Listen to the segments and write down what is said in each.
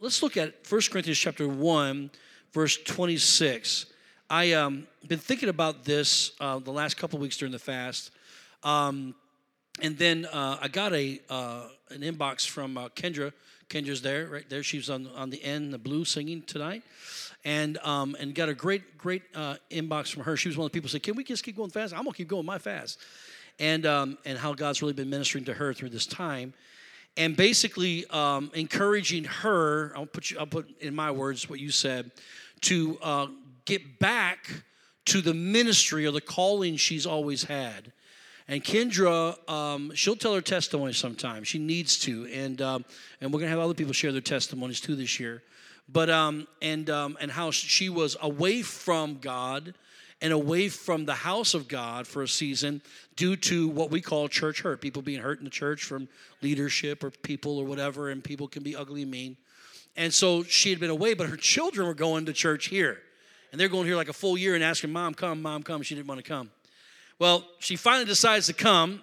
let's look at 1 Corinthians chapter 1, verse 26. I um been thinking about this uh, the last couple weeks during the fast, um, and then uh, I got a uh, an inbox from uh, Kendra. Kendra's there, right there. She's on on the end, the blue, singing tonight, and um, and got a great great uh, inbox from her. She was one of the people who said, "Can we just keep going fast? I'm gonna keep going my fast," and um, and how God's really been ministering to her through this time and basically um, encouraging her. I'll put you, I'll put in my words what you said to uh, get back to the ministry or the calling she's always had. And Kendra, um, she'll tell her testimony sometime. She needs to, and um, and we're gonna have other people share their testimonies too this year. But um, and um, and how she was away from God and away from the house of God for a season due to what we call church hurt. People being hurt in the church from leadership or people or whatever, and people can be ugly and mean. And so she had been away, but her children were going to church here. And they're going here like a full year and asking, Mom, come, Mom, come. She didn't want to come. Well, she finally decides to come.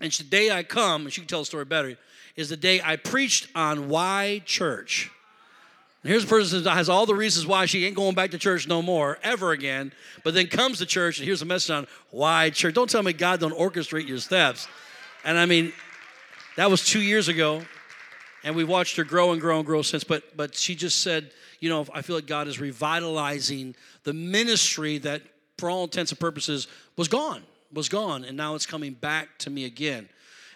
And the day I come, and she can tell the story better, is the day I preached on why church. Here's a person that has all the reasons why she ain't going back to church no more, ever again, but then comes to church and here's a message on why church. Don't tell me God don't orchestrate your steps. And I mean, that was two years ago, and we watched her grow and grow and grow since. But but she just said, you know, I feel like God is revitalizing the ministry that, for all intents and purposes, was gone, was gone, and now it's coming back to me again.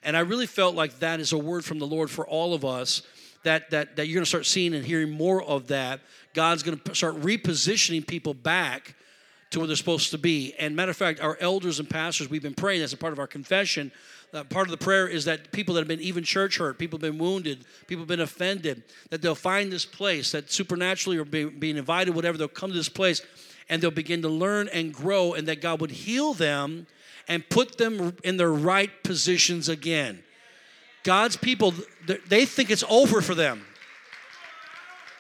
And I really felt like that is a word from the Lord for all of us that, that, that you're going to start seeing and hearing more of that. God's going to start repositioning people back to where they're supposed to be. And matter of fact, our elders and pastors, we've been praying as a part of our confession. Uh, part of the prayer is that people that have been even church hurt, people have been wounded, people have been offended, that they'll find this place, that supernaturally or being, being invited, whatever, they'll come to this place and they'll begin to learn and grow, and that God would heal them and put them in their right positions again. God's people, they think it's over for them.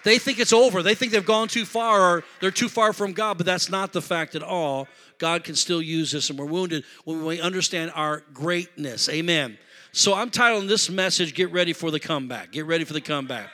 They think it's over. They think they've gone too far or they're too far from God, but that's not the fact at all. God can still use this, and we're wounded when we understand our greatness. Amen. So I'm titling this message, Get Ready for the Comeback. Get ready for the comeback.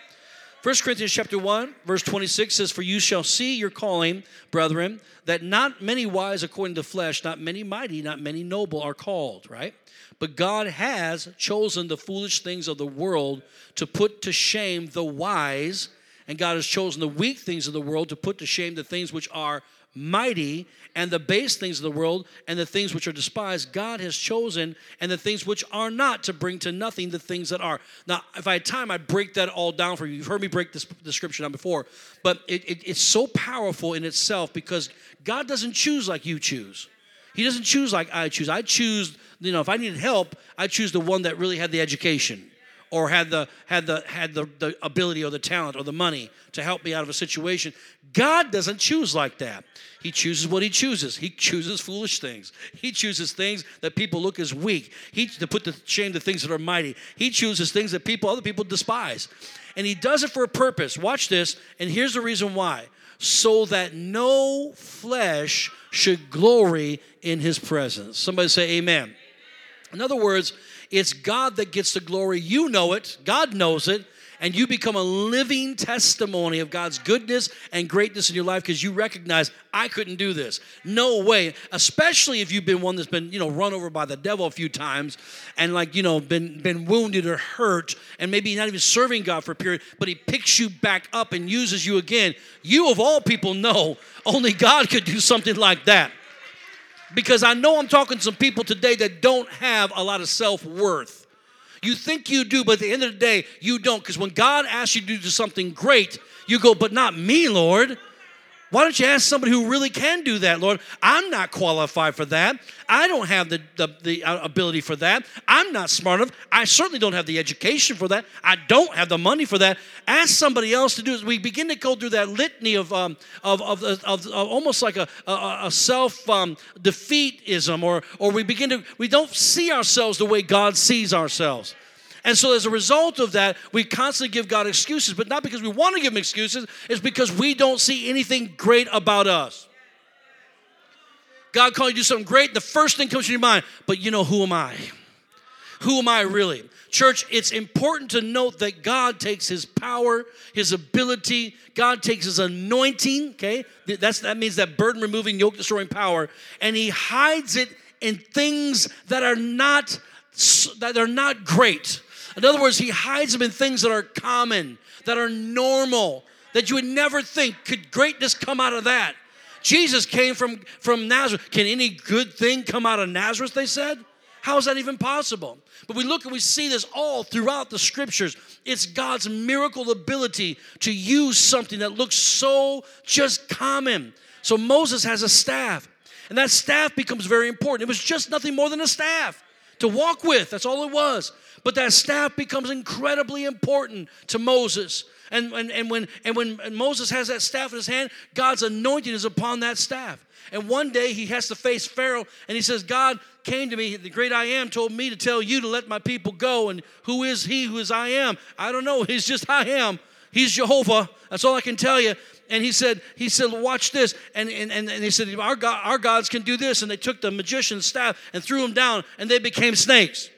1 Corinthians chapter 1, verse 26 says, For you shall see your calling, brethren, that not many wise according to flesh, not many mighty, not many noble are called, right? But God has chosen the foolish things of the world to put to shame the wise, and God has chosen the weak things of the world to put to shame the things which are mighty, and the base things of the world, and the things which are despised. God has chosen, and the things which are not, to bring to nothing the things that are. Now, if I had time, I'd break that all down for you. You've heard me break this description down before, but it, it, it's so powerful in itself because God doesn't choose like you choose. He doesn't choose like I choose. I choose you know, if I needed help, I'd choose the one that really had the education or had the had the had the, the ability or the talent or the money to help me out of a situation. God doesn't choose like that. He chooses what he chooses. He chooses foolish things. He chooses things that people look as weak. He to put to shame the things that are mighty. He chooses things that people other people despise. And he does it for a purpose. Watch this, and here's the reason why. So that no flesh should glory in his presence. Somebody say amen. In other words, it's God that gets the glory. You know it, God knows it, and you become a living testimony of God's goodness and greatness in your life because you recognize I couldn't do this. No way. Especially if you've been one that's been, you know, run over by the devil a few times and like, you know, been been wounded or hurt and maybe not even serving God for a period, but he picks you back up and uses you again. You of all people know only God could do something like that because I know I'm talking to some people today that don't have a lot of self worth. You think you do, but at the end of the day, you don't. Because when God asks you to do something great, you go, but not me, Lord. Why don't you ask somebody who really can do that, Lord? I'm not qualified for that. I don't have the, the, the, uh, ability for that. I'm not smart enough. I certainly don't have the education for that. I don't have the money for that. Ask somebody else to do it. We begin to go through that litany of, um, of, of, of, of, almost like a, a, a self um, defeatism, or, or we begin to, we don't see ourselves the way God sees ourselves. And so, as a result of that, we constantly give God excuses, but not because we want to give Him excuses, it's because we don't see anything great about us. God called you to do something great, the first thing comes to your mind, but you know, who am I? Who am I really? Church, it's important to note that God takes his power, his ability, God takes his anointing, okay? That's, that means that burden removing, yoke destroying power, and he hides it in things that are not that are not great. In other words, he hides them in things that are common, that are normal, that you would never think could greatness come out of that. Jesus came from, from Nazareth. Can any good thing come out of Nazareth, they said? How is that even possible? But we look and we see this all throughout the scriptures. It's God's miracle ability to use something that looks so just common. So Moses has a staff, and that staff becomes very important. It was just nothing more than a staff to walk with, that's all it was. But that staff becomes incredibly important to Moses. And, and, and, when, and when Moses has that staff in his hand, God's anointing is upon that staff. And one day he has to face Pharaoh and he says, God came to me, the great I am told me to tell you to let my people go. And who is he who is I am? I don't know. He's just I am. He's Jehovah. That's all I can tell you. And he said, he said, watch this. And, and, and, he said, our, God, our gods can do this. And they took the magician's staff and threw him down and they became snakes.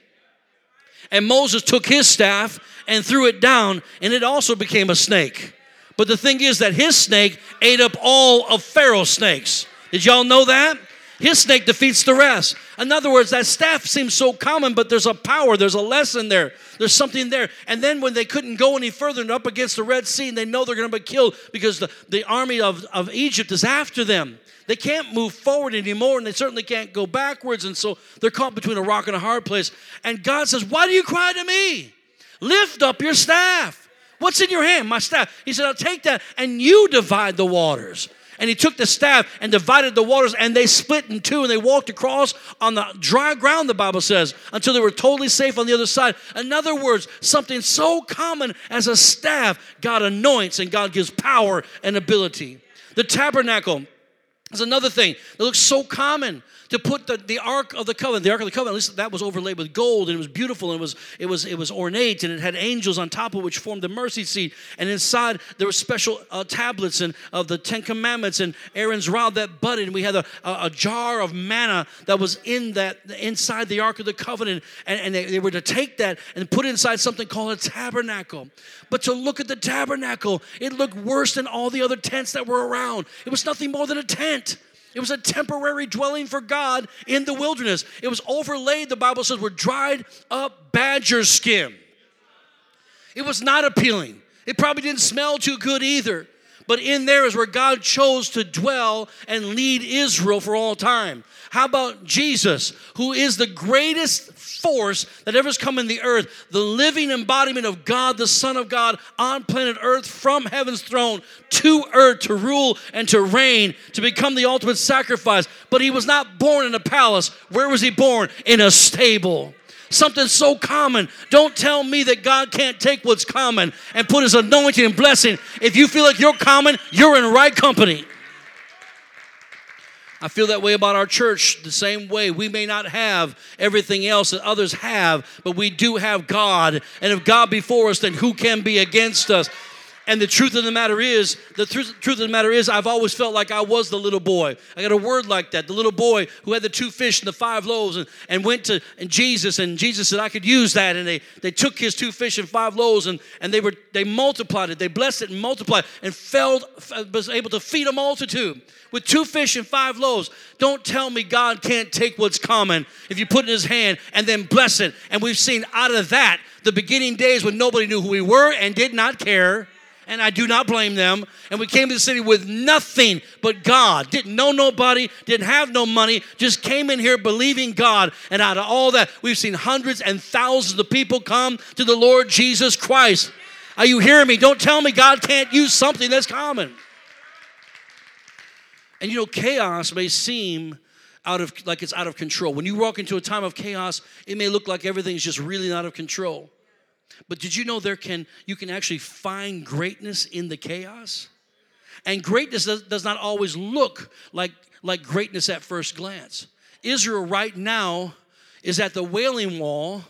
And Moses took his staff and threw it down and it also became a snake. But the thing is that his snake ate up all of Pharaoh's snakes. Did y'all know that? His snake defeats the rest. In other words, that staff seems so common, but there's a power, there's a lesson there, there's something there. And then when they couldn't go any further and up against the Red Sea, and they know they're going to be killed because the, the army of, of Egypt is after them. They can't move forward anymore, and they certainly can't go backwards. And so they're caught between a rock and a hard place. And God says, Why do you cry to me? Lift up your staff. What's in your hand? My staff. He said, I'll take that and you divide the waters. And he took the staff and divided the waters, and they split in two, and they walked across on the dry ground, the Bible says, until they were totally safe on the other side. In other words, something so common as a staff, God anoints and God gives power and ability. The tabernacle is another thing that looks so common to put the, the Ark of the Covenant, the Ark of the Covenant, at least that was overlaid with gold and it was beautiful and it was, it was, it was ornate and it had angels on top of which formed the mercy seat. And inside there were special uh, tablets and of the Ten Commandments and Aaron's rod that budded. And we had a, a, a, jar of manna that was in that inside the Ark of the Covenant. And, and they, they were to take that and put inside something called a tabernacle. But to look at the tabernacle, it looked worse than all the other tents that were around. It was nothing more than a tent. It was a temporary dwelling for God in the wilderness. It was overlaid, the Bible says, with dried up badger skin. It was not appealing. It probably didn't smell too good either. But in there is where God chose to dwell and lead Israel for all time. How about Jesus, who is the greatest force that ever has come in the earth, the living embodiment of God, the Son of God, on planet earth from heaven's throne to earth to rule and to reign, to become the ultimate sacrifice. But he was not born in a palace. Where was he born? In a stable something so common. Don't tell me that God can't take what's common and put his anointing and blessing. If you feel like you're common, you're in right company. I feel that way about our church the same way. We may not have everything else that others have, but we do have God. And if God be for us, then who can be against us? And the truth of the matter is, the truth, truth of the matter is, I've always felt like I was the little boy. I got a word like that. The little boy who had the two fish and the five loaves and, and went to and Jesus, and Jesus said, I could use that. And they, they took his two fish and five loaves and, and they were they multiplied it, they blessed it and multiplied and felled, was able to feed a multitude with two fish and five loaves. Don't tell me God can't take what's common if you put in his hand and then bless it. And we've seen out of that the beginning days when nobody knew who we were and did not care and I do not blame them. And we came to the city with nothing but God. Didn't know nobody, didn't have no money, just came in here believing God. And out of all that, we've seen hundreds and thousands of people come to the Lord Jesus Christ. Are you hearing me? Don't tell me God can't use something that's common. And you know, chaos may seem out of like it's out of control. When you walk into a time of chaos, it may look like everything's just really out of control. But did you know there can you can actually find greatness in the chaos? And greatness does, does not always look like, like greatness at first glance. Israel right now is at the wailing wall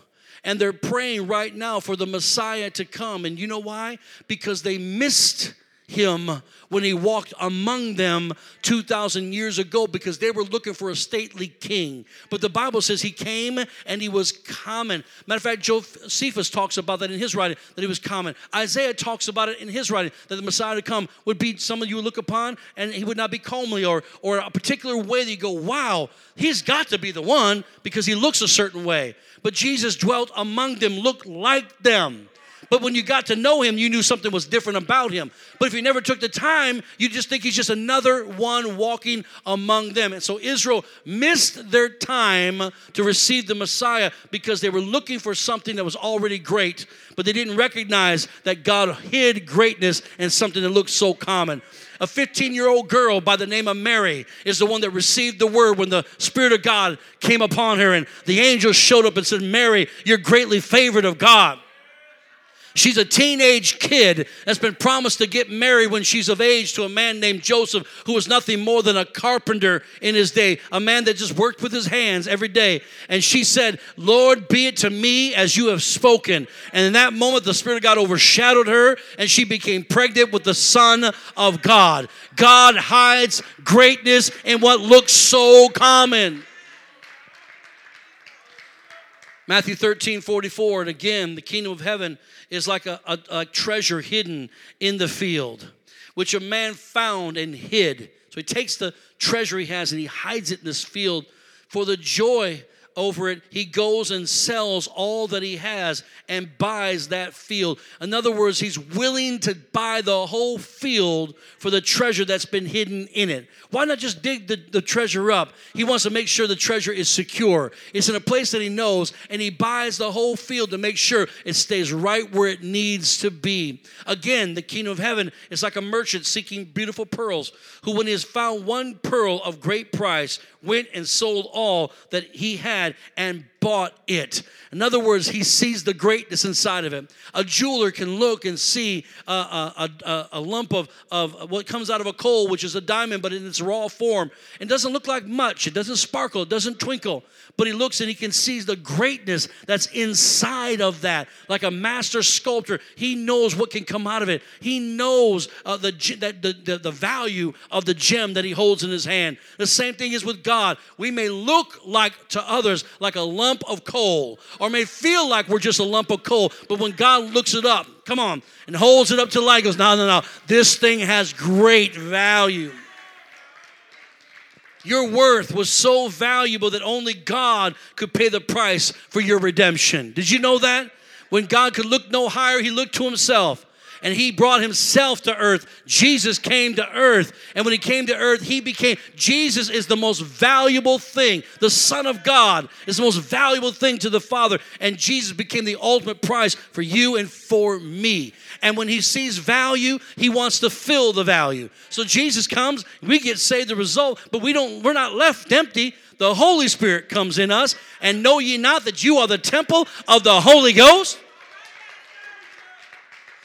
and they're praying right now for the Messiah to come. And you know why? Because they missed him when he walked among them 2,000 years ago because they were looking for a stately king. But the Bible says he came and he was common. Matter of fact, Josephus talks about that in his writing, that he was common. Isaiah talks about it in his writing, that the Messiah to come would be someone you would look upon and he would not be comely or, or a particular way that you go, wow, he's got to be the one because he looks a certain way. But Jesus dwelt among them, looked like them. But when you got to know him, you knew something was different about him. But if you never took the time, you just think he's just another one walking among them. And so Israel missed their time to receive the Messiah because they were looking for something that was already great, but they didn't recognize that God hid greatness in something that looked so common. A 15 year old girl by the name of Mary is the one that received the word when the Spirit of God came upon her, and the angel showed up and said, Mary, you're greatly favored of God. She's a teenage kid that's been promised to get married when she's of age to a man named Joseph, who was nothing more than a carpenter in his day, a man that just worked with his hands every day. And she said, Lord, be it to me as you have spoken. And in that moment, the Spirit of God overshadowed her, and she became pregnant with the Son of God. God hides greatness in what looks so common. Matthew 13, 44, and again, the kingdom of heaven is like a, a, a treasure hidden in the field, which a man found and hid. So he takes the treasure he has and he hides it in this field for the joy over it, he goes and sells all that he has and buys that field. In other words, he's willing to buy the whole field for the treasure that's been hidden in it. Why not just dig the, the treasure up? He wants to make sure the treasure is secure. It's in a place that he knows, and he buys the whole field to make sure it stays right where it needs to be. Again, the kingdom of heaven is like a merchant seeking beautiful pearls, who, when he has found one pearl of great price, went and sold all that he had and bought it. In other words, he sees the greatness inside of it. A jeweler can look and see a, a, a, a, lump of, of what comes out of a coal, which is a diamond, but in its raw form. It doesn't look like much, it doesn't sparkle, it doesn't twinkle. But he looks and he can see the greatness that's inside of that. Like a master sculptor, he knows what can come out of it. He knows uh, the, that, the, the, the value of the gem that he holds in his hand. The same thing is with God. We may look like to others like a lump lump of coal, or may feel like we're just a lump of coal, but when God looks it up, come on, and holds it up to light, goes, no, no, no, this thing has great value. Your worth was so valuable that only God could pay the price for your redemption. Did you know that? When God could look no higher, he looked to himself and he brought himself to earth. Jesus came to earth. And when he came to earth, he became, Jesus is the most valuable thing. The Son of God is the most valuable thing to the Father. And Jesus became the ultimate price for you and for me. And when he sees value, he wants to fill the value. So Jesus comes, we get saved the result, but we don't, we're not left empty the Holy Spirit comes in us, and know ye not that you are the temple of the Holy Ghost?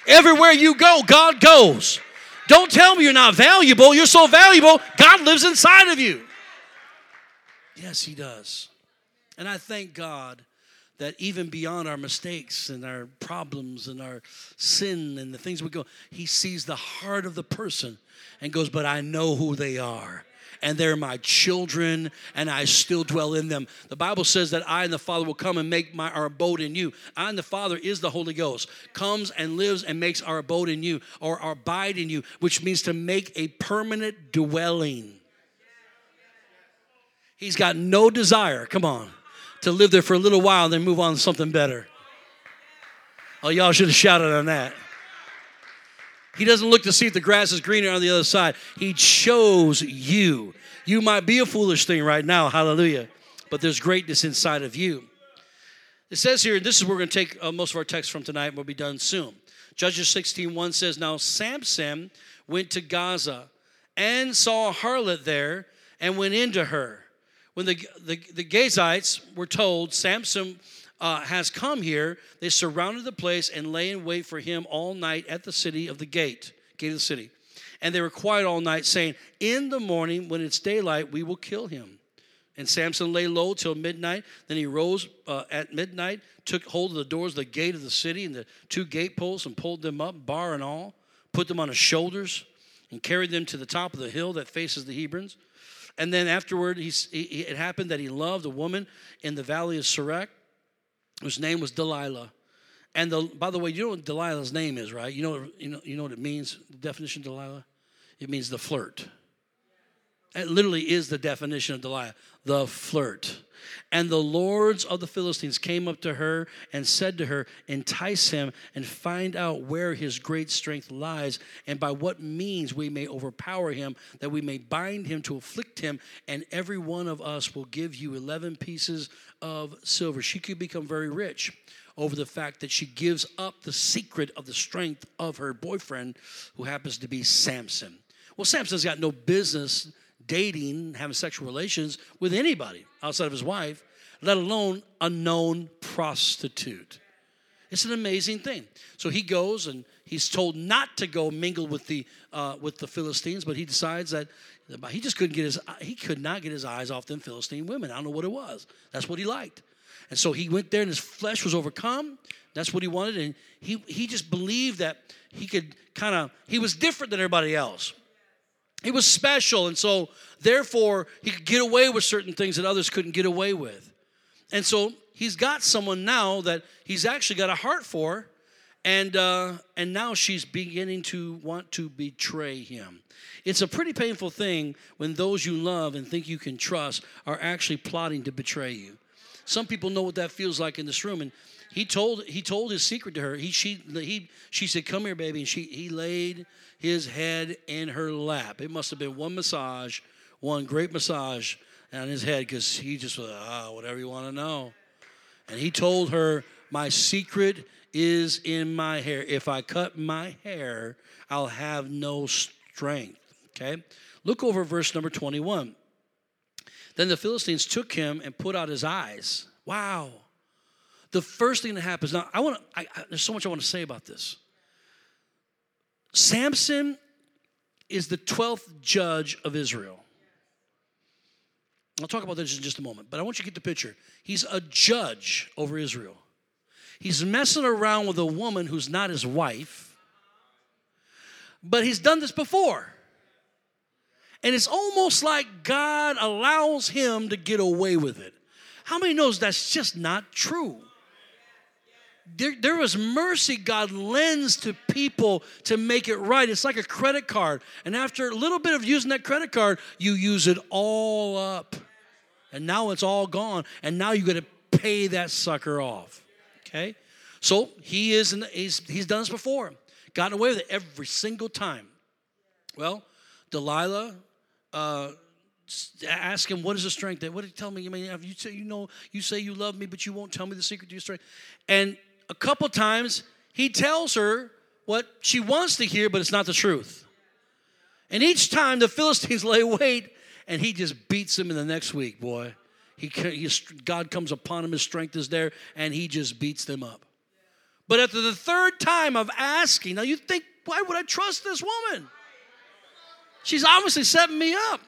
Everywhere you go, God goes. Don't tell me you're not valuable. You're so valuable, God lives inside of you. Yes, He does. And I thank God that even beyond our mistakes and our problems and our sin and the things we go, He sees the heart of the person and goes, But I know who they are and they're my children, and I still dwell in them. The Bible says that I and the Father will come and make my, our abode in you. I and the Father is the Holy Ghost, comes and lives and makes our abode in you, or our abide in you, which means to make a permanent dwelling. He's got no desire, come on, to live there for a little while and then move on to something better. Oh, y'all should have shouted on that. He doesn't look to see if the grass is greener on the other side. He chose you. You might be a foolish thing right now, hallelujah, but there's greatness inside of you. It says here, and this is where we're going to take uh, most of our text from tonight, and we'll be done soon. Judges 16 1 says, Now Samson went to Gaza and saw a harlot there and went into her. When the, the, the Gazites were told Samson uh, has come here, they surrounded the place and lay in wait for him all night at the city of the gate, gate of the city. And they were quiet all night, saying, In the morning, when it's daylight, we will kill him. And Samson lay low till midnight. Then he rose uh, at midnight, took hold of the doors of the gate of the city and the two gate posts and pulled them up, bar and all put them on his shoulders, and carried them to the top of the hill that faces the Hebrons. And then afterward, he, he, it happened that he loved a woman in the valley of Sorek, whose name was Delilah. And the, by the way, you know what Delilah's name is, right? You know, you know, you know what it means. The definition of Delilah, it means the flirt. It literally is the definition of Delilah, the flirt. And the lords of the Philistines came up to her and said to her, Entice him and find out where his great strength lies, and by what means we may overpower him, that we may bind him to afflict him, and every one of us will give you 11 pieces of silver. She could become very rich over the fact that she gives up the secret of the strength of her boyfriend, who happens to be Samson. Well, Samson's got no business dating, having sexual relations with anybody outside of his wife, let alone a known prostitute. It's an amazing thing. So he goes and he's told not to go mingle with the uh, with the Philistines, but he decides that he just couldn't get his he could not get his eyes off them Philistine women. I don't know what it was. That's what he liked. And so he went there and his flesh was overcome. That's what he wanted. And he, he just believed that he could kind of, he was different than everybody else. He was special. And so, therefore, he could get away with certain things that others couldn't get away with. And so, he's got someone now that he's actually got a heart for. And, uh, and now she's beginning to want to betray him. It's a pretty painful thing when those you love and think you can trust are actually plotting to betray you. Some people know what that feels like in this room. And he told he told his secret to her. He she he she said, "Come here, baby," and she he laid his head in her lap. It must have been one massage, one great massage on his head because he just was ah whatever you want to know. And he told her, "My secret is in my hair. If I cut my hair, I'll have no strength." Okay, look over verse number twenty-one. Then the Philistines took him and put out his eyes. Wow. The first thing that happens now, I want to, there's so much I want to say about this. Samson is the 12th judge of Israel. I'll talk about this in just a moment, but I want you to get the picture. He's a judge over Israel. He's messing around with a woman who's not his wife, but he's done this before. And it's almost like God allows him to get away with it. How many knows that's just not true? There, there is mercy God lends to people to make it right. It's like a credit card. And after a little bit of using that credit card, you use it all up. And now it's all gone. And now you got to pay that sucker off. Okay? So he is, in, he's, he's done this before, gotten away with it every single time. Well, Delilah uh, ask him what is the strength what did he tell me i mean you say you know you say you love me but you won't tell me the secret to your strength and a couple times he tells her what she wants to hear but it's not the truth and each time the philistines lay wait and he just beats them in the next week boy he, he god comes upon him his strength is there and he just beats them up but after the third time of asking now you think why would i trust this woman She's obviously setting me up.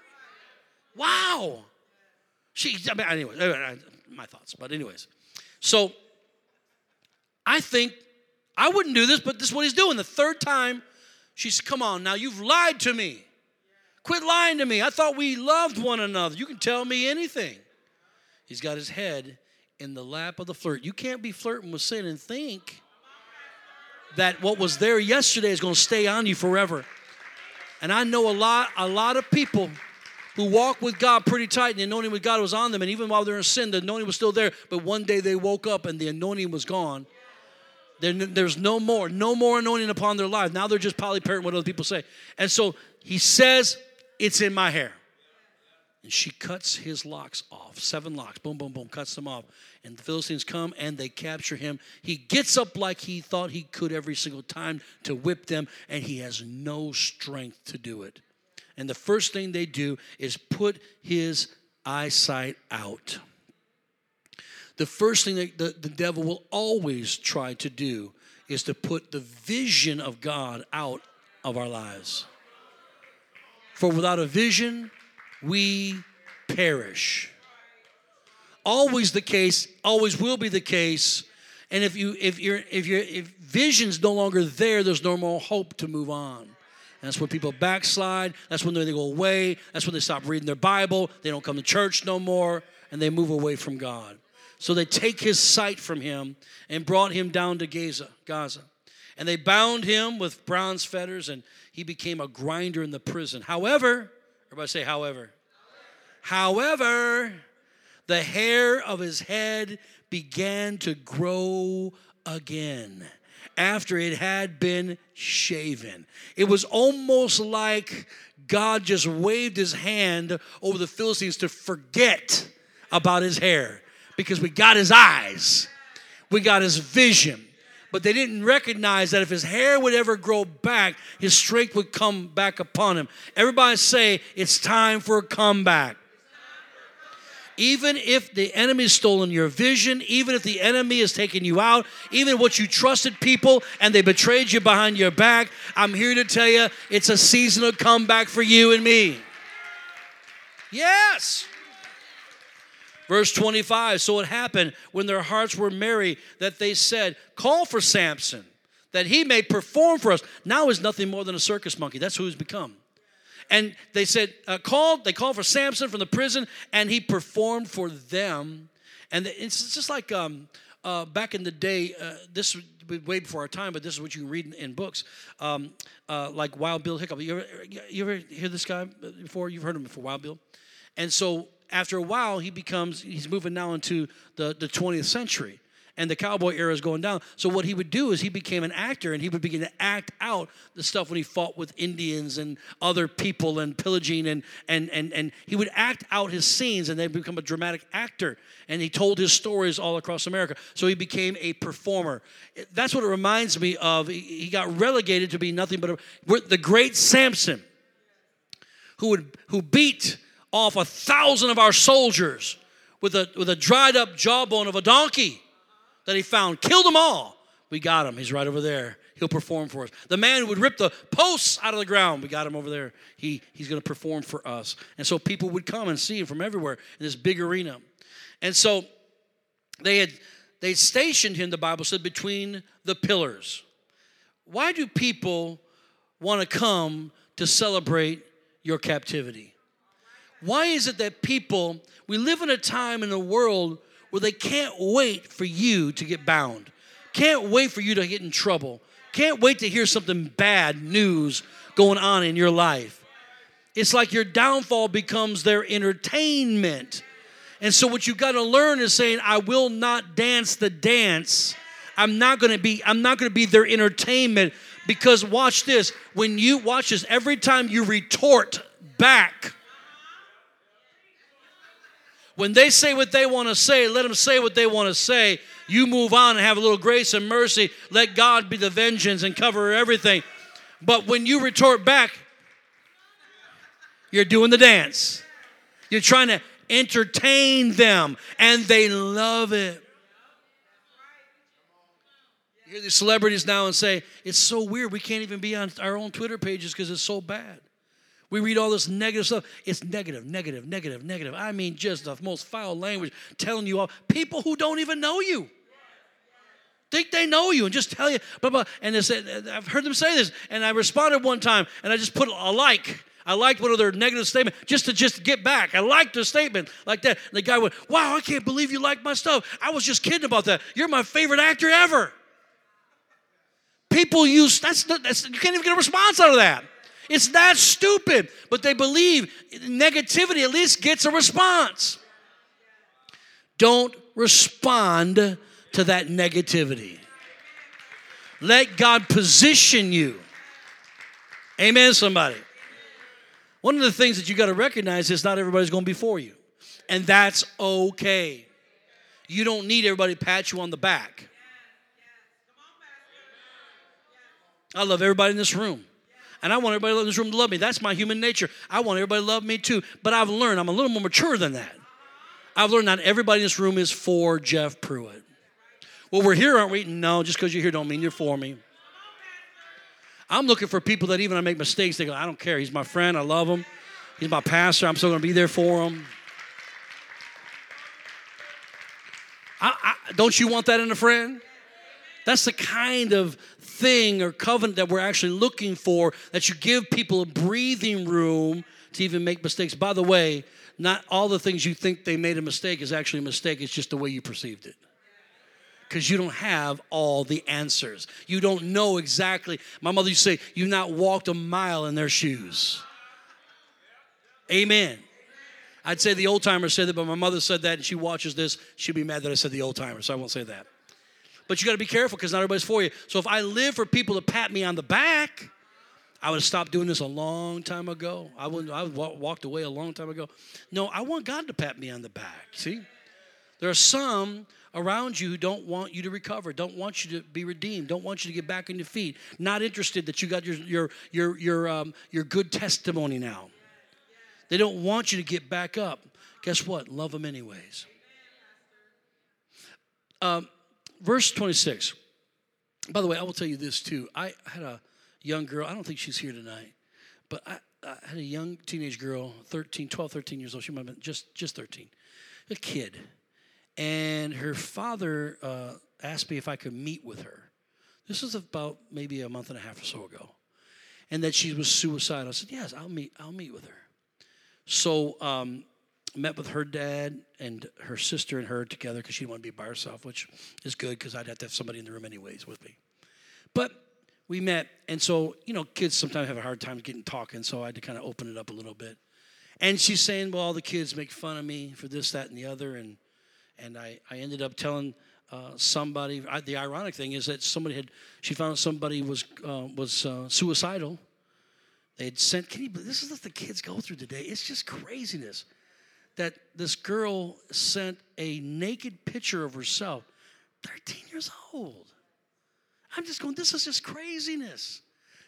Wow. She, I mean, anyway, my thoughts. But, anyways, so I think I wouldn't do this, but this is what he's doing. The third time, she's, come on, now you've lied to me. Quit lying to me. I thought we loved one another. You can tell me anything. He's got his head in the lap of the flirt. You can't be flirting with sin and think that what was there yesterday is going to stay on you forever. And I know a lot, a lot of people who walk with God pretty tight and the anointing with God was on them. And even while they're in sin, the anointing was still there. But one day they woke up and the anointing was gone. There's no more, no more anointing upon their life. Now they're just parroting what other people say. And so he says, It's in my hair. And she cuts his locks off. Seven locks. Boom, boom, boom. Cuts them off. And the Philistines come and they capture him. He gets up like he thought he could every single time to whip them, and he has no strength to do it. And the first thing they do is put his eyesight out. The first thing that the, the devil will always try to do is to put the vision of God out of our lives. For without a vision, we perish. Always the case, always will be the case. And if you if you're if you're if vision's no longer there, there's no more hope to move on. And that's when people backslide. That's when they go away. That's when they stop reading their Bible. They don't come to church no more, and they move away from God. So they take his sight from him and brought him down to Gaza. Gaza. And they bound him with bronze fetters, and he became a grinder in the prison. However, everybody say, however. However, the hair of his head began to grow again after it had been shaven. It was almost like God just waved his hand over the Philistines to forget about his hair because we got his eyes, we got his vision. But they didn't recognize that if his hair would ever grow back, his strength would come back upon him. Everybody say, It's time for a comeback even if the enemy's stolen your vision, even if the enemy has taken you out, even what you trusted people and they betrayed you behind your back, I'm here to tell you it's a season of comeback for you and me. Yes. Verse 25 So it happened when their hearts were merry that they said, Call for Samson, that he may perform for us. Now is nothing more than a circus monkey. That's who he's become. And they said, uh, called, they called for Samson from the prison, and he performed for them. And it's just like um, uh, back in the day, uh, this way before our time, but this is what you can read in, in books, um, uh, like Wild Bill Hickok. You ever, you ever hear this guy before? You've heard him before, Wild Bill. And so after a while, he becomes, he's moving now into the, the 20th century and the cowboy era is going down. So what he would do is he became an actor and he would begin to act out the stuff when he fought with Indians and other people and pillaging and and and and he would act out his scenes and then become a dramatic actor and he told his stories all across America. So he became a performer. That's what it reminds me of. He got relegated to be nothing but a, the great Samson who would who beat off a thousand of our soldiers with a with a dried up jawbone of a donkey that he found, killed them all. We got him. He's right over there. He'll perform for us. The man who would rip the posts out of the ground, we got him over there. He, he's going to perform for us. And so people would come and see him from everywhere in this big arena. And so they had they stationed him, the Bible said, between the pillars. Why do people want to come to celebrate your captivity? Why is it that people, we live in a time in a world where they can't wait for you to get bound, can't wait for you to get in trouble, can't wait to hear something bad news going on in your life. It's like your downfall becomes their entertainment. And so what you've got to learn is saying I will not dance the dance. I'm not going to be I'm not going to be their entertainment because watch this. When you watch this every time you retort back when they say what they want to say, let them say what they want to say. You move on and have a little grace and mercy. Let God be the vengeance and cover everything. But when you retort back, you're doing the dance. You're trying to entertain them, and they love it. You hear these celebrities now and say, It's so weird. We can't even be on our own Twitter pages because it's so bad. We read all this negative stuff. It's negative, negative, negative, negative. I mean, just the most foul language telling you all people who don't even know you. Think they know you and just tell you, blah, blah. And they said, I've heard them say this. And I responded one time and I just put a like. I liked one of their negative statements just to just get back. I liked the statement like that. And the guy went, Wow, I can't believe you like my stuff. I was just kidding about that. You're my favorite actor ever. People use that's, that's you can't even get a response out of that. It's that stupid, but they believe negativity at least gets a response. Don't respond to that negativity. Let God position you. Amen, somebody. One of the things that you got to recognize is not everybody's going to be for you, and that's okay. You don't need everybody to pat you on the back. I love everybody in this room. And I want everybody in this room to love me. That's my human nature. I want everybody to love me too. But I've learned, I'm a little more mature than that. I've learned not everybody in this room is for Jeff Pruitt. Well, we're here, aren't we? No, just because you're here don't mean you're for me. I'm looking for people that even I make mistakes, they go, I don't care. He's my friend. I love him. He's my pastor. I'm still going to be there for him. I, I, don't you want that in a friend? That's the kind of thing or covenant that we're actually looking for, that you give people a breathing room to even make mistakes. By the way, not all the things you think they made a mistake is actually a mistake, it's just the way you perceived it. Because you don't have all the answers. You don't know exactly. My mother used to say, You've not walked a mile in their shoes. Amen. I'd say the old timer said that, but my mother said that, and she watches this. She'll be mad that I said the old timer, so I won't say that. But you got to be careful because not everybody's for you. So if I live for people to pat me on the back, I would have stopped doing this a long time ago. I would I would walked away a long time ago. No, I want God to pat me on the back. See, there are some around you who don't want you to recover, don't want you to be redeemed, don't want you to get back on your feet, not interested that you got your your your your um, your good testimony now. They don't want you to get back up. Guess what? Love them anyways. Um, verse 26. By the way, I will tell you this too. I had a young girl, I don't think she's here tonight, but I, I had a young teenage girl, 13, 12, 13 years old. She might have been just, just 13, a kid. And her father uh, asked me if I could meet with her. This was about maybe a month and a half or so ago. And that she was suicidal. I said, Yes, I'll meet, I'll meet with her. So um, met with her dad and her sister and her together because she didn't want to be by herself, which is good because I'd have to have somebody in the room anyways with me. But we met, and so you know, kids sometimes have a hard time getting talking, so I had to kind of open it up a little bit. And she's saying, "Well, all the kids make fun of me for this, that, and the other," and and I I ended up telling uh, somebody. I, the ironic thing is that somebody had she found out somebody was uh, was uh, suicidal. They had sent. Can you? This is what the kids go through today. It's just craziness that this girl sent a naked picture of herself, 13 years old. I'm just going, this is just craziness.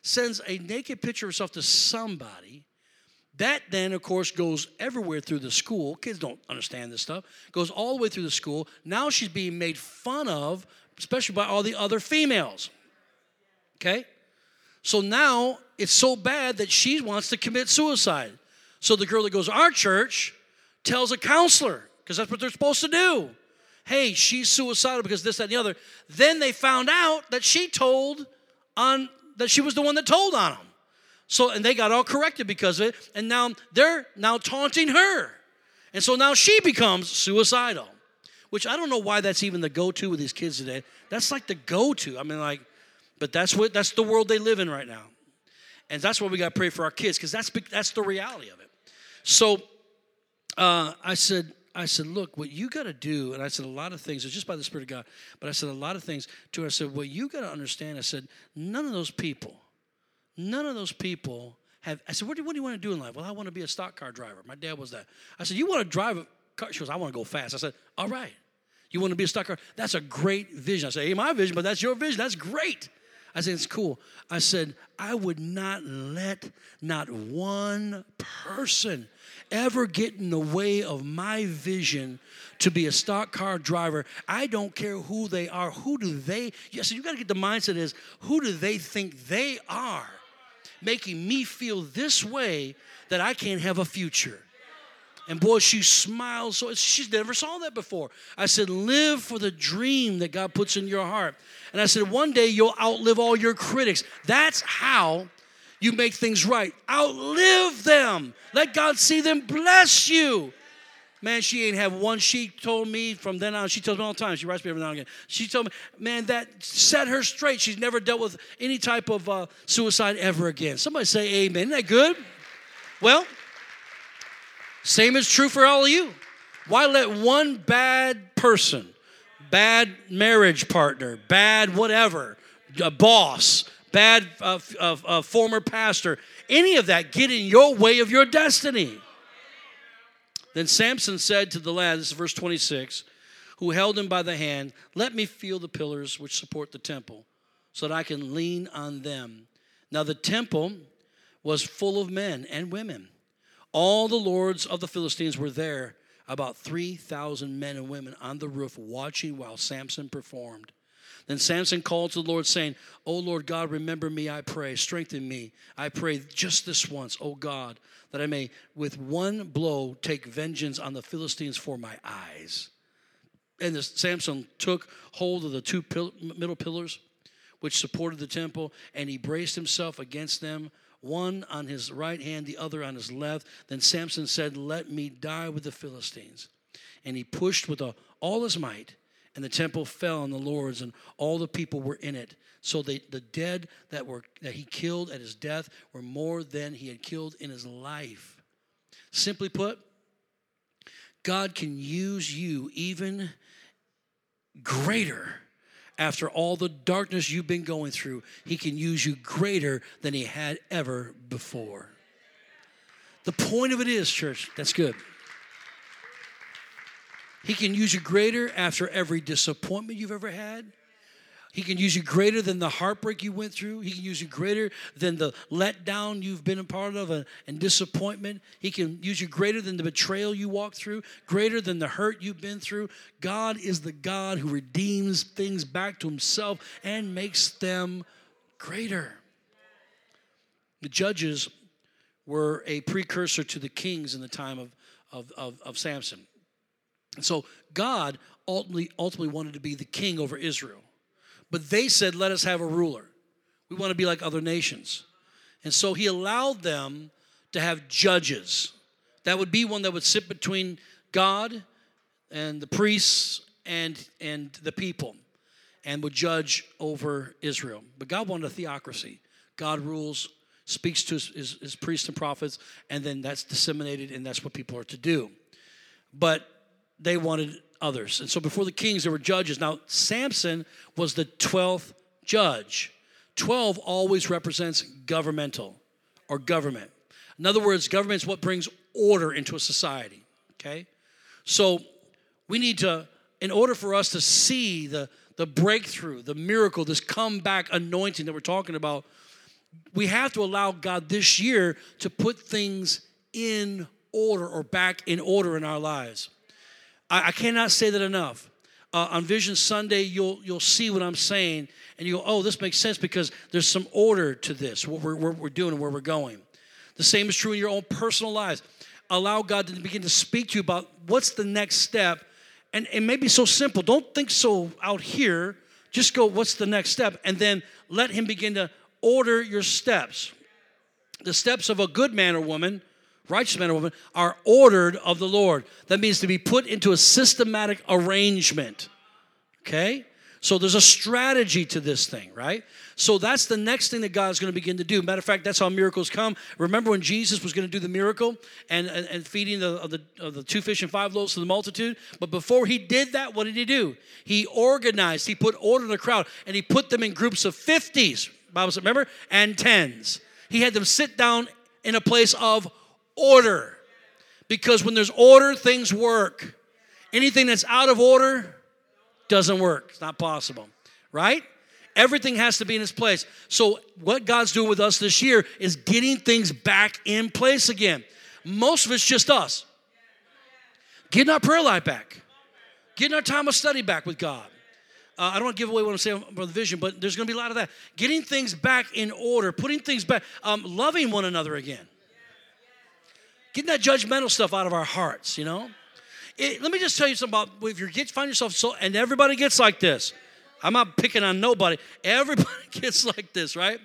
Sends a naked picture of herself to somebody. That then, of course, goes everywhere through the school. Kids don't understand this stuff. Goes all the way through the school. Now she's being made fun of, especially by all the other females. Okay? So now it's so bad that she wants to commit suicide. So the girl that goes to our church tells a counselor, because that's what they're supposed to do. Hey, she's suicidal because this, that, and the other. Then they found out that she told on that she was the one that told on them. So and they got all corrected because of it, and now they're now taunting her. And so now she becomes suicidal. Which I don't know why that's even the go-to with these kids today. That's like the go-to. I mean, like, but that's what that's the world they live in right now. And that's why we got to pray for our kids, because that's that's the reality of it. So uh, I said, I said, look, what you got to do, and I said a lot of things, it's just by the Spirit of God, but I said a lot of things to her. I said, what you got to understand, I said, none of those people, none of those people have, I said, what do, what do you want to do in life? Well, I want to be a stock car driver. My dad was that. I said, you want to drive a car? She goes, I want to go fast. I said, all right. You want to be a stock car? That's a great vision. I said, hey, my vision, but that's your vision. That's great. I said, it's cool. I said, I would not let not one person ever get in the way of my vision to be a stock car driver. I don't care who they are. Who do they? Yes, you got to get the mindset is who do they think they are, making me feel this way that I can't have a future. And boy, she smiles so she's never saw that before. I said, live for the dream that God puts in your heart. And I said, one day you'll outlive all your critics. That's how you make things right. Outlive them. Let God see them bless you. Man, she ain't have one. She told me from then on, she tells me all the time, she writes me every now and again. She told me, man, that set her straight. She's never dealt with any type of uh, suicide ever again. Somebody say amen. Isn't that good? Well, same is true for all of you. Why let one bad person, bad marriage partner, bad whatever, a boss, bad uh, uh, uh, former pastor, any of that get in your way of your destiny. Then Samson said to the lad, this is verse 26, who held him by the hand, Let me feel the pillars which support the temple, so that I can lean on them. Now the temple was full of men and women. All the lords of the Philistines were there, about 3,000 men and women on the roof watching while Samson performed. Then Samson called to the Lord, saying, O Lord God, remember me, I pray. Strengthen me, I pray, just this once, O God, that I may with one blow take vengeance on the Philistines for my eyes. and the, Samson took hold of the two pil- middle pillars which supported the temple, and he braced himself against them, one on his right hand, the other on his left. Then Samson said, Let me die with the Philistines. And he pushed with all his might, and the temple fell on the lords, and all the people were in it. So they, the dead that were that he killed at his death were more than he had killed in his life. Simply put, God can use you even greater after all the darkness you've been going through, He can use you greater than He had ever before. The point of it is, church, that's good. He can use you greater after every disappointment you've ever had. He can use you greater than the heartbreak you went through. He can use you greater than the letdown you've been a part of and, and disappointment. He can use you greater than the betrayal you walked through, greater than the hurt you've been through. God is the God who redeems things back to himself and makes them greater. The judges were a precursor to the kings in the time of, of, of, of Samson. And so God ultimately, ultimately wanted to be the king over Israel. But they said, let us have a ruler. We want to be like other nations. And so he allowed them to have judges. That would be one that would sit between God and the priests and, and the people and would judge over Israel. But God wanted a theocracy. God rules, speaks to his, his, his priests and prophets, and then that's disseminated, and that's what people are to do. But they wanted others. And so before the kings, there were judges. Now, Samson was the 12th judge. 12 always represents governmental or government. In other words, government is what brings order into a society. Okay? So we need to, in order for us to see the, the breakthrough, the miracle, this comeback anointing that we're talking about, we have to allow God this year to put things in order or back in order in our lives. I, I cannot say that enough. Uh, on Vision Sunday, you'll you'll see what I'm saying, and you go, "Oh, this makes sense because there's some order to this, what we're, what we're doing and where we're going." The same is true in your own personal lives. Allow God to begin to speak to you about what's the next step, and it may be so simple. Don't think so out here. Just go, "What's the next step?" And then let Him begin to order your steps. The steps of a good man or woman righteous man or woman, are ordered of the Lord. That means to be put into a systematic arrangement. Okay? So there's a strategy to this thing, right? So that's the next thing that God's going to begin to do. Matter of fact, that's how miracles come. Remember when Jesus was going to do the miracle and, and, and feeding the, of the, of the two fish and five loaves to the multitude? But before he did that, what did he do? He organized, he put order in the crowd, and he put them in groups of 50s, Bible said, remember? And 10s. He had them sit down in a place of order. Because when there's order, things work. Anything that's out of order doesn't work. It's not possible, right? Everything has to be in its place. So, what God's doing with us this year is getting things back in place again. Most of it's just us. Getting our prayer life back, getting our time of study back with God. Uh, I don't want to give away what I'm saying about the vision, but there's going to be a lot of that. Getting things back in order, putting things back, um, loving one another again. Getting that judgmental stuff out of our hearts, you know? It, let me just tell you something about if you get find yourself so and everybody gets like this. I'm not picking on nobody. Everybody gets like this, right?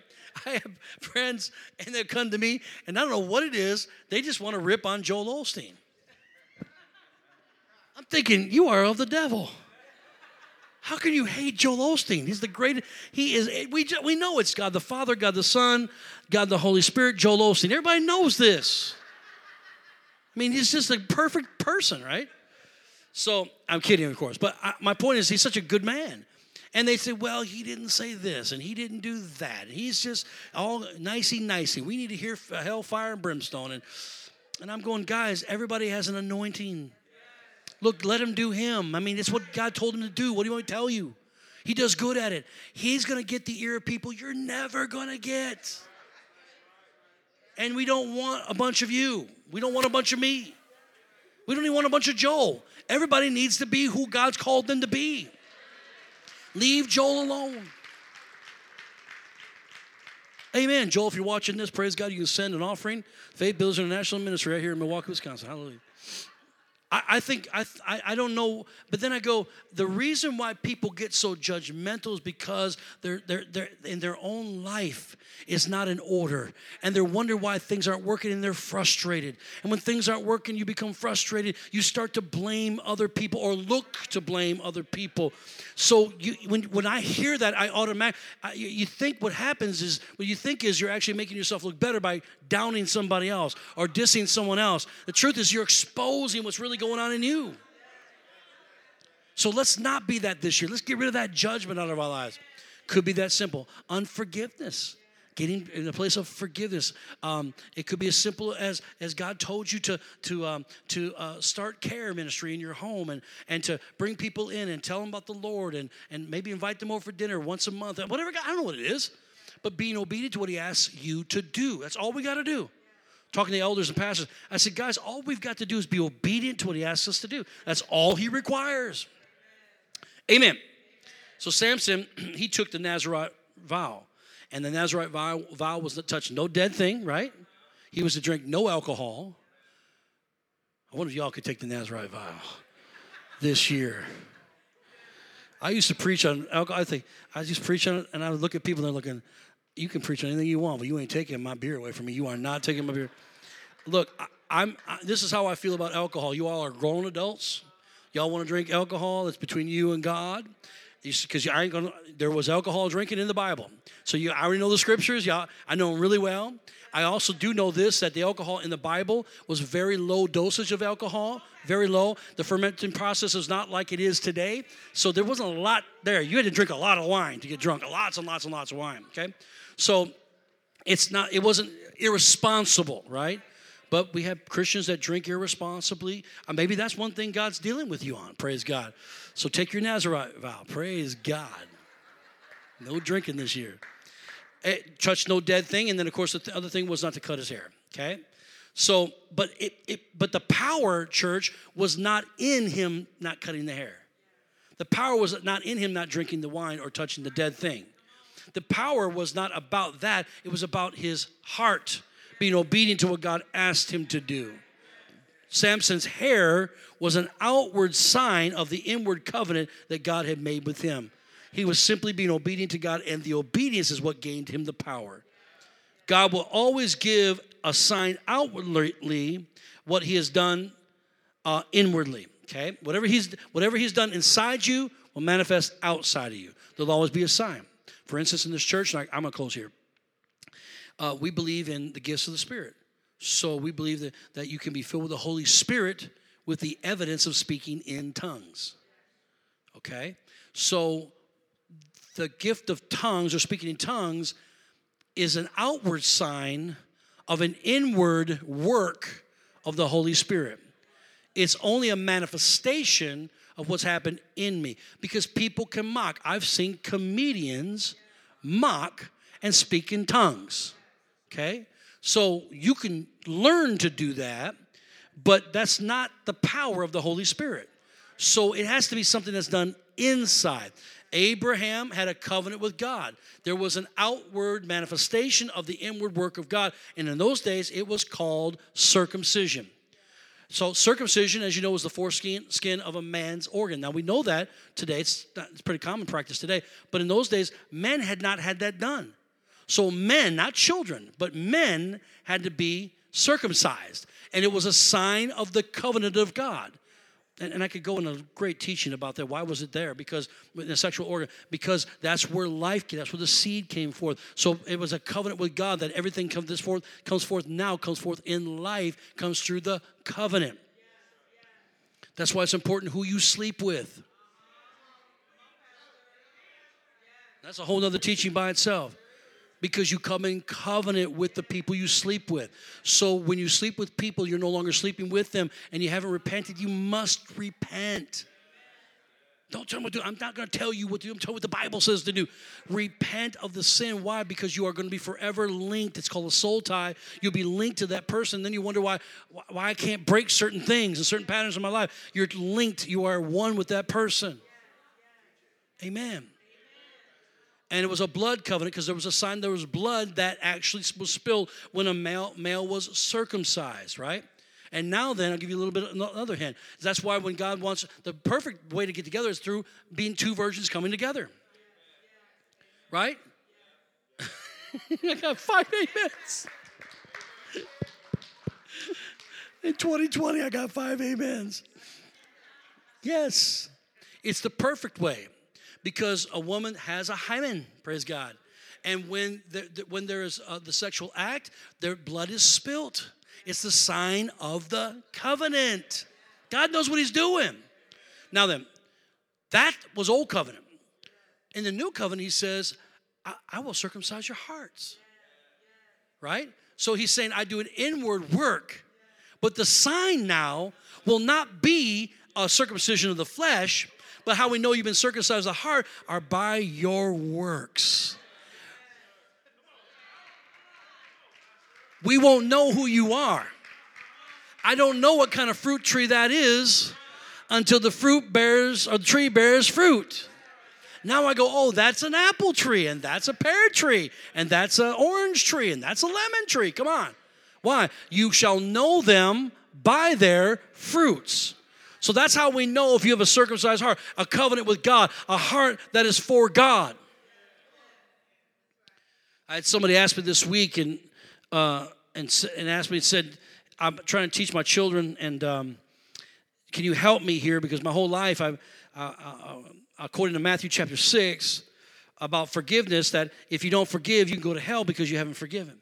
I have friends and they come to me and I don't know what it is. They just want to rip on Joel Osteen. I'm thinking, you are of the devil. How can you hate Joel Osteen? He's the greatest. He is. We we know it's God the Father, God the Son, God the Holy Spirit. Joel Osteen. Everybody knows this. I mean, he's just a perfect person, right? So I'm kidding, of course. But I, my point is, he's such a good man. And they say, well, he didn't say this and he didn't do that. He's just all nicey nicey. We need to hear hellfire and brimstone. And, and I'm going, guys, everybody has an anointing. Look, let him do him. I mean, it's what God told him to do. What do you want me to tell you? He does good at it. He's going to get the ear of people you're never going to get. And we don't want a bunch of you. We don't want a bunch of me. We don't even want a bunch of Joel. Everybody needs to be who God's called them to be. Leave Joel alone. Amen. Joel, if you're watching this, praise God, you can send an offering. Faith Builders International Ministry right here in Milwaukee, Wisconsin. Hallelujah. I, I think I, I I don't know, but then I go. The reason why people get so judgmental is because they're they're they're in their own life is not in order, and they're wonder why things aren't working, and they're frustrated. And when things aren't working, you become frustrated. You start to blame other people or look to blame other people. So you, when when I hear that, I automatically you, you think what happens is what you think is you're actually making yourself look better by downing somebody else or dissing someone else. The truth is you're exposing what's really going on in you. So let's not be that this year. Let's get rid of that judgment out of our lives. Could be that simple. Unforgiveness. Getting in a place of forgiveness. Um, it could be as simple as as God told you to to um, to uh, start care ministry in your home and and to bring people in and tell them about the Lord and and maybe invite them over for dinner once a month. Whatever. God, I don't know what it is, but being obedient to what He asks you to do. That's all we got to do talking to the elders and pastors. I said, guys, all we've got to do is be obedient to what he asks us to do. That's all he requires. Amen. So Samson, he took the Nazarite vow. And the Nazarite vow, vow was to touch no dead thing, right? He was to drink no alcohol. I wonder if y'all could take the Nazarite vow this year. I used to preach on alcohol. I think I just preach on it, and I would look at people and they're looking, you can preach anything you want, but you ain't taking my beer away from me. You are not taking my beer. Look, I, am this is how I feel about alcohol. You all are grown adults. Y'all want to drink alcohol? It's between you and God. Because I ain't gonna. There was alcohol drinking in the Bible, so you. I already know the scriptures. Y'all, I know them really well. I also do know this that the alcohol in the Bible was very low dosage of alcohol, very low. The fermenting process is not like it is today, so there wasn't a lot there. You had to drink a lot of wine to get drunk, lots and lots and lots of wine. Okay, so it's not, it wasn't irresponsible, right? But we have Christians that drink irresponsibly. Uh, maybe that's one thing God's dealing with you on. Praise God. So take your Nazarite vow. Praise God. No drinking this year. It, eh, touch no dead thing. And then, of course, the th- other thing was not to cut his hair. Okay? So, but it, it, but the power, church, was not in him not cutting the hair. The power was not in him not drinking the wine or touching the dead thing. The power was not about that, it was about his heart being obedient to what God asked him to do. Samson's hair was an outward sign of the inward covenant that God had made with him. He was simply being obedient to God, and the obedience is what gained him the power. God will always give a sign outwardly what he has done uh, inwardly. Okay, whatever he's whatever he's done inside you will manifest outside of you. There'll always be a sign. For instance, in this church, I, am going to close here, uh, we believe in the gifts of the Spirit. So we believe that, that you can be filled with the Holy Spirit with the evidence of speaking in tongues. Okay? So the gift of tongues or speaking in tongues is an outward sign of an inward work of the Holy Spirit. It's only a manifestation of what's happened in me because people can mock. I've seen comedians mock and speak in tongues. Okay? So you can learn to do that, but that's not the power of the Holy Spirit. So it has to be something that's done inside. Abraham had a covenant with God. There was an outward manifestation of the inward work of God. And in those days, it was called circumcision. So circumcision, as you know, is the foreskin skin of a man's organ. Now we know that today; it's, not, it's pretty common practice today. But in those days, men had not had that done. So men, not children, but men had to be circumcised, and it was a sign of the covenant of God. And, and I could go in a great teaching about that. Why was it there? Because in the sexual organ, because that's where life came, that's where the seed came forth. So it was a covenant with God that everything comes this forth, comes forth now, comes forth in life, comes through the covenant. That's why it's important who you sleep with. That's a whole other teaching by itself because you come in covenant with the people you sleep with. So when you sleep with people, you're no longer sleeping with them and you haven't repented, you must repent. Don't tell me what to do. I'm not going to tell you what to do. I'm telling you what the Bible says to do. Repent of the sin. Why? Because you are going to be forever linked. It's called a soul tie. You'll be linked to that person. Then you wonder why, why I can't break certain things and certain patterns in my life. You're linked. You are one with that person. Amen and it was a blood covenant because there was a sign there was blood that actually was spilled when a male male was circumcised right And now then, I'll give you a little bit of another hint. That's why when God wants the perfect way to get together is through being two virgins coming together. Right? I got five amens. In 2020, I got five amens. Yes, it's the perfect way because a woman has a hymen, praise God. And when, the, the, when there is uh, the sexual act, their blood is spilt. It's the sign of the covenant. God knows what He's doing. Now then, that was old covenant. In the new covenant, He says, I, I will circumcise your hearts. Right? So He's saying, I do an inward work. But the sign now will not be a circumcision of the flesh, but how we know you've been circumcised of heart are by your works. we won't know who you are. I don't know what kind of fruit tree that is until the fruit bears or the tree bears fruit. Now I go, oh, that's an apple tree, and that's a pear tree, and that's an orange tree, and that's a lemon tree. Come on. Why? You shall know them by their fruits. So that's how we know if you have a circumcised heart, a covenant with God, a heart that is for God. I had somebody ask me this week, and uh, and, and asked me and said, I'm trying to teach my children, and um, can you help me here? Because my whole life, I, uh, uh, according to Matthew chapter 6, about forgiveness, that if you don't forgive, you can go to hell because you haven't forgiven.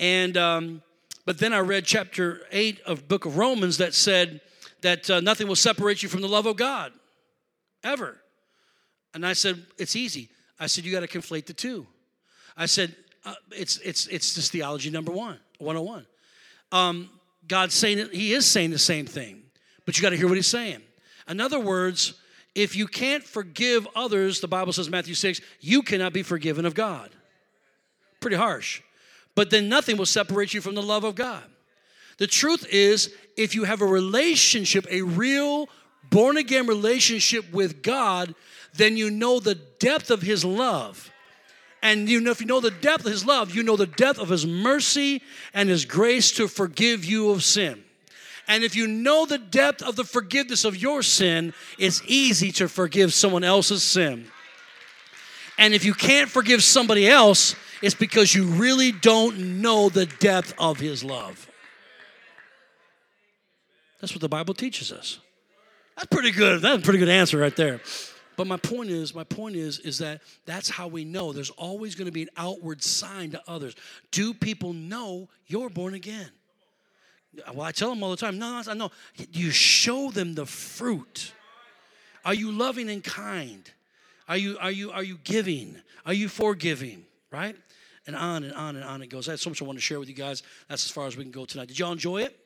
And, um, but then I read chapter 8 of book of Romans that said that uh, nothing will separate you from the love of God, ever. And I said, it's easy. I said, you got to conflate the two. I said, uh, it's it's it's just theology number one, 101. Um, God's saying He is saying the same thing, but you got to hear what He's saying. In other words, if you can't forgive others, the Bible says Matthew 6, you cannot be forgiven of God. Pretty harsh. But then nothing will separate you from the love of God. The truth is, if you have a relationship, a real born again relationship with God, then you know the depth of His love. And you know, if you know the depth of his love, you know the depth of his mercy and his grace to forgive you of sin. And if you know the depth of the forgiveness of your sin, it's easy to forgive someone else's sin. And if you can't forgive somebody else, it's because you really don't know the depth of his love. That's what the Bible teaches us. That's pretty good. That's a pretty good answer right there. But my point is, my point is, is that that's how we know. There's always going to be an outward sign to others. Do people know you're born again? Well, I tell them all the time, no, no, no. You show them the fruit. Are you loving and kind? Are you, are you, are you giving? Are you forgiving? Right? And on and on and on it goes. I had so much I want to share with you guys. That's as far as we can go tonight. Did y'all enjoy it?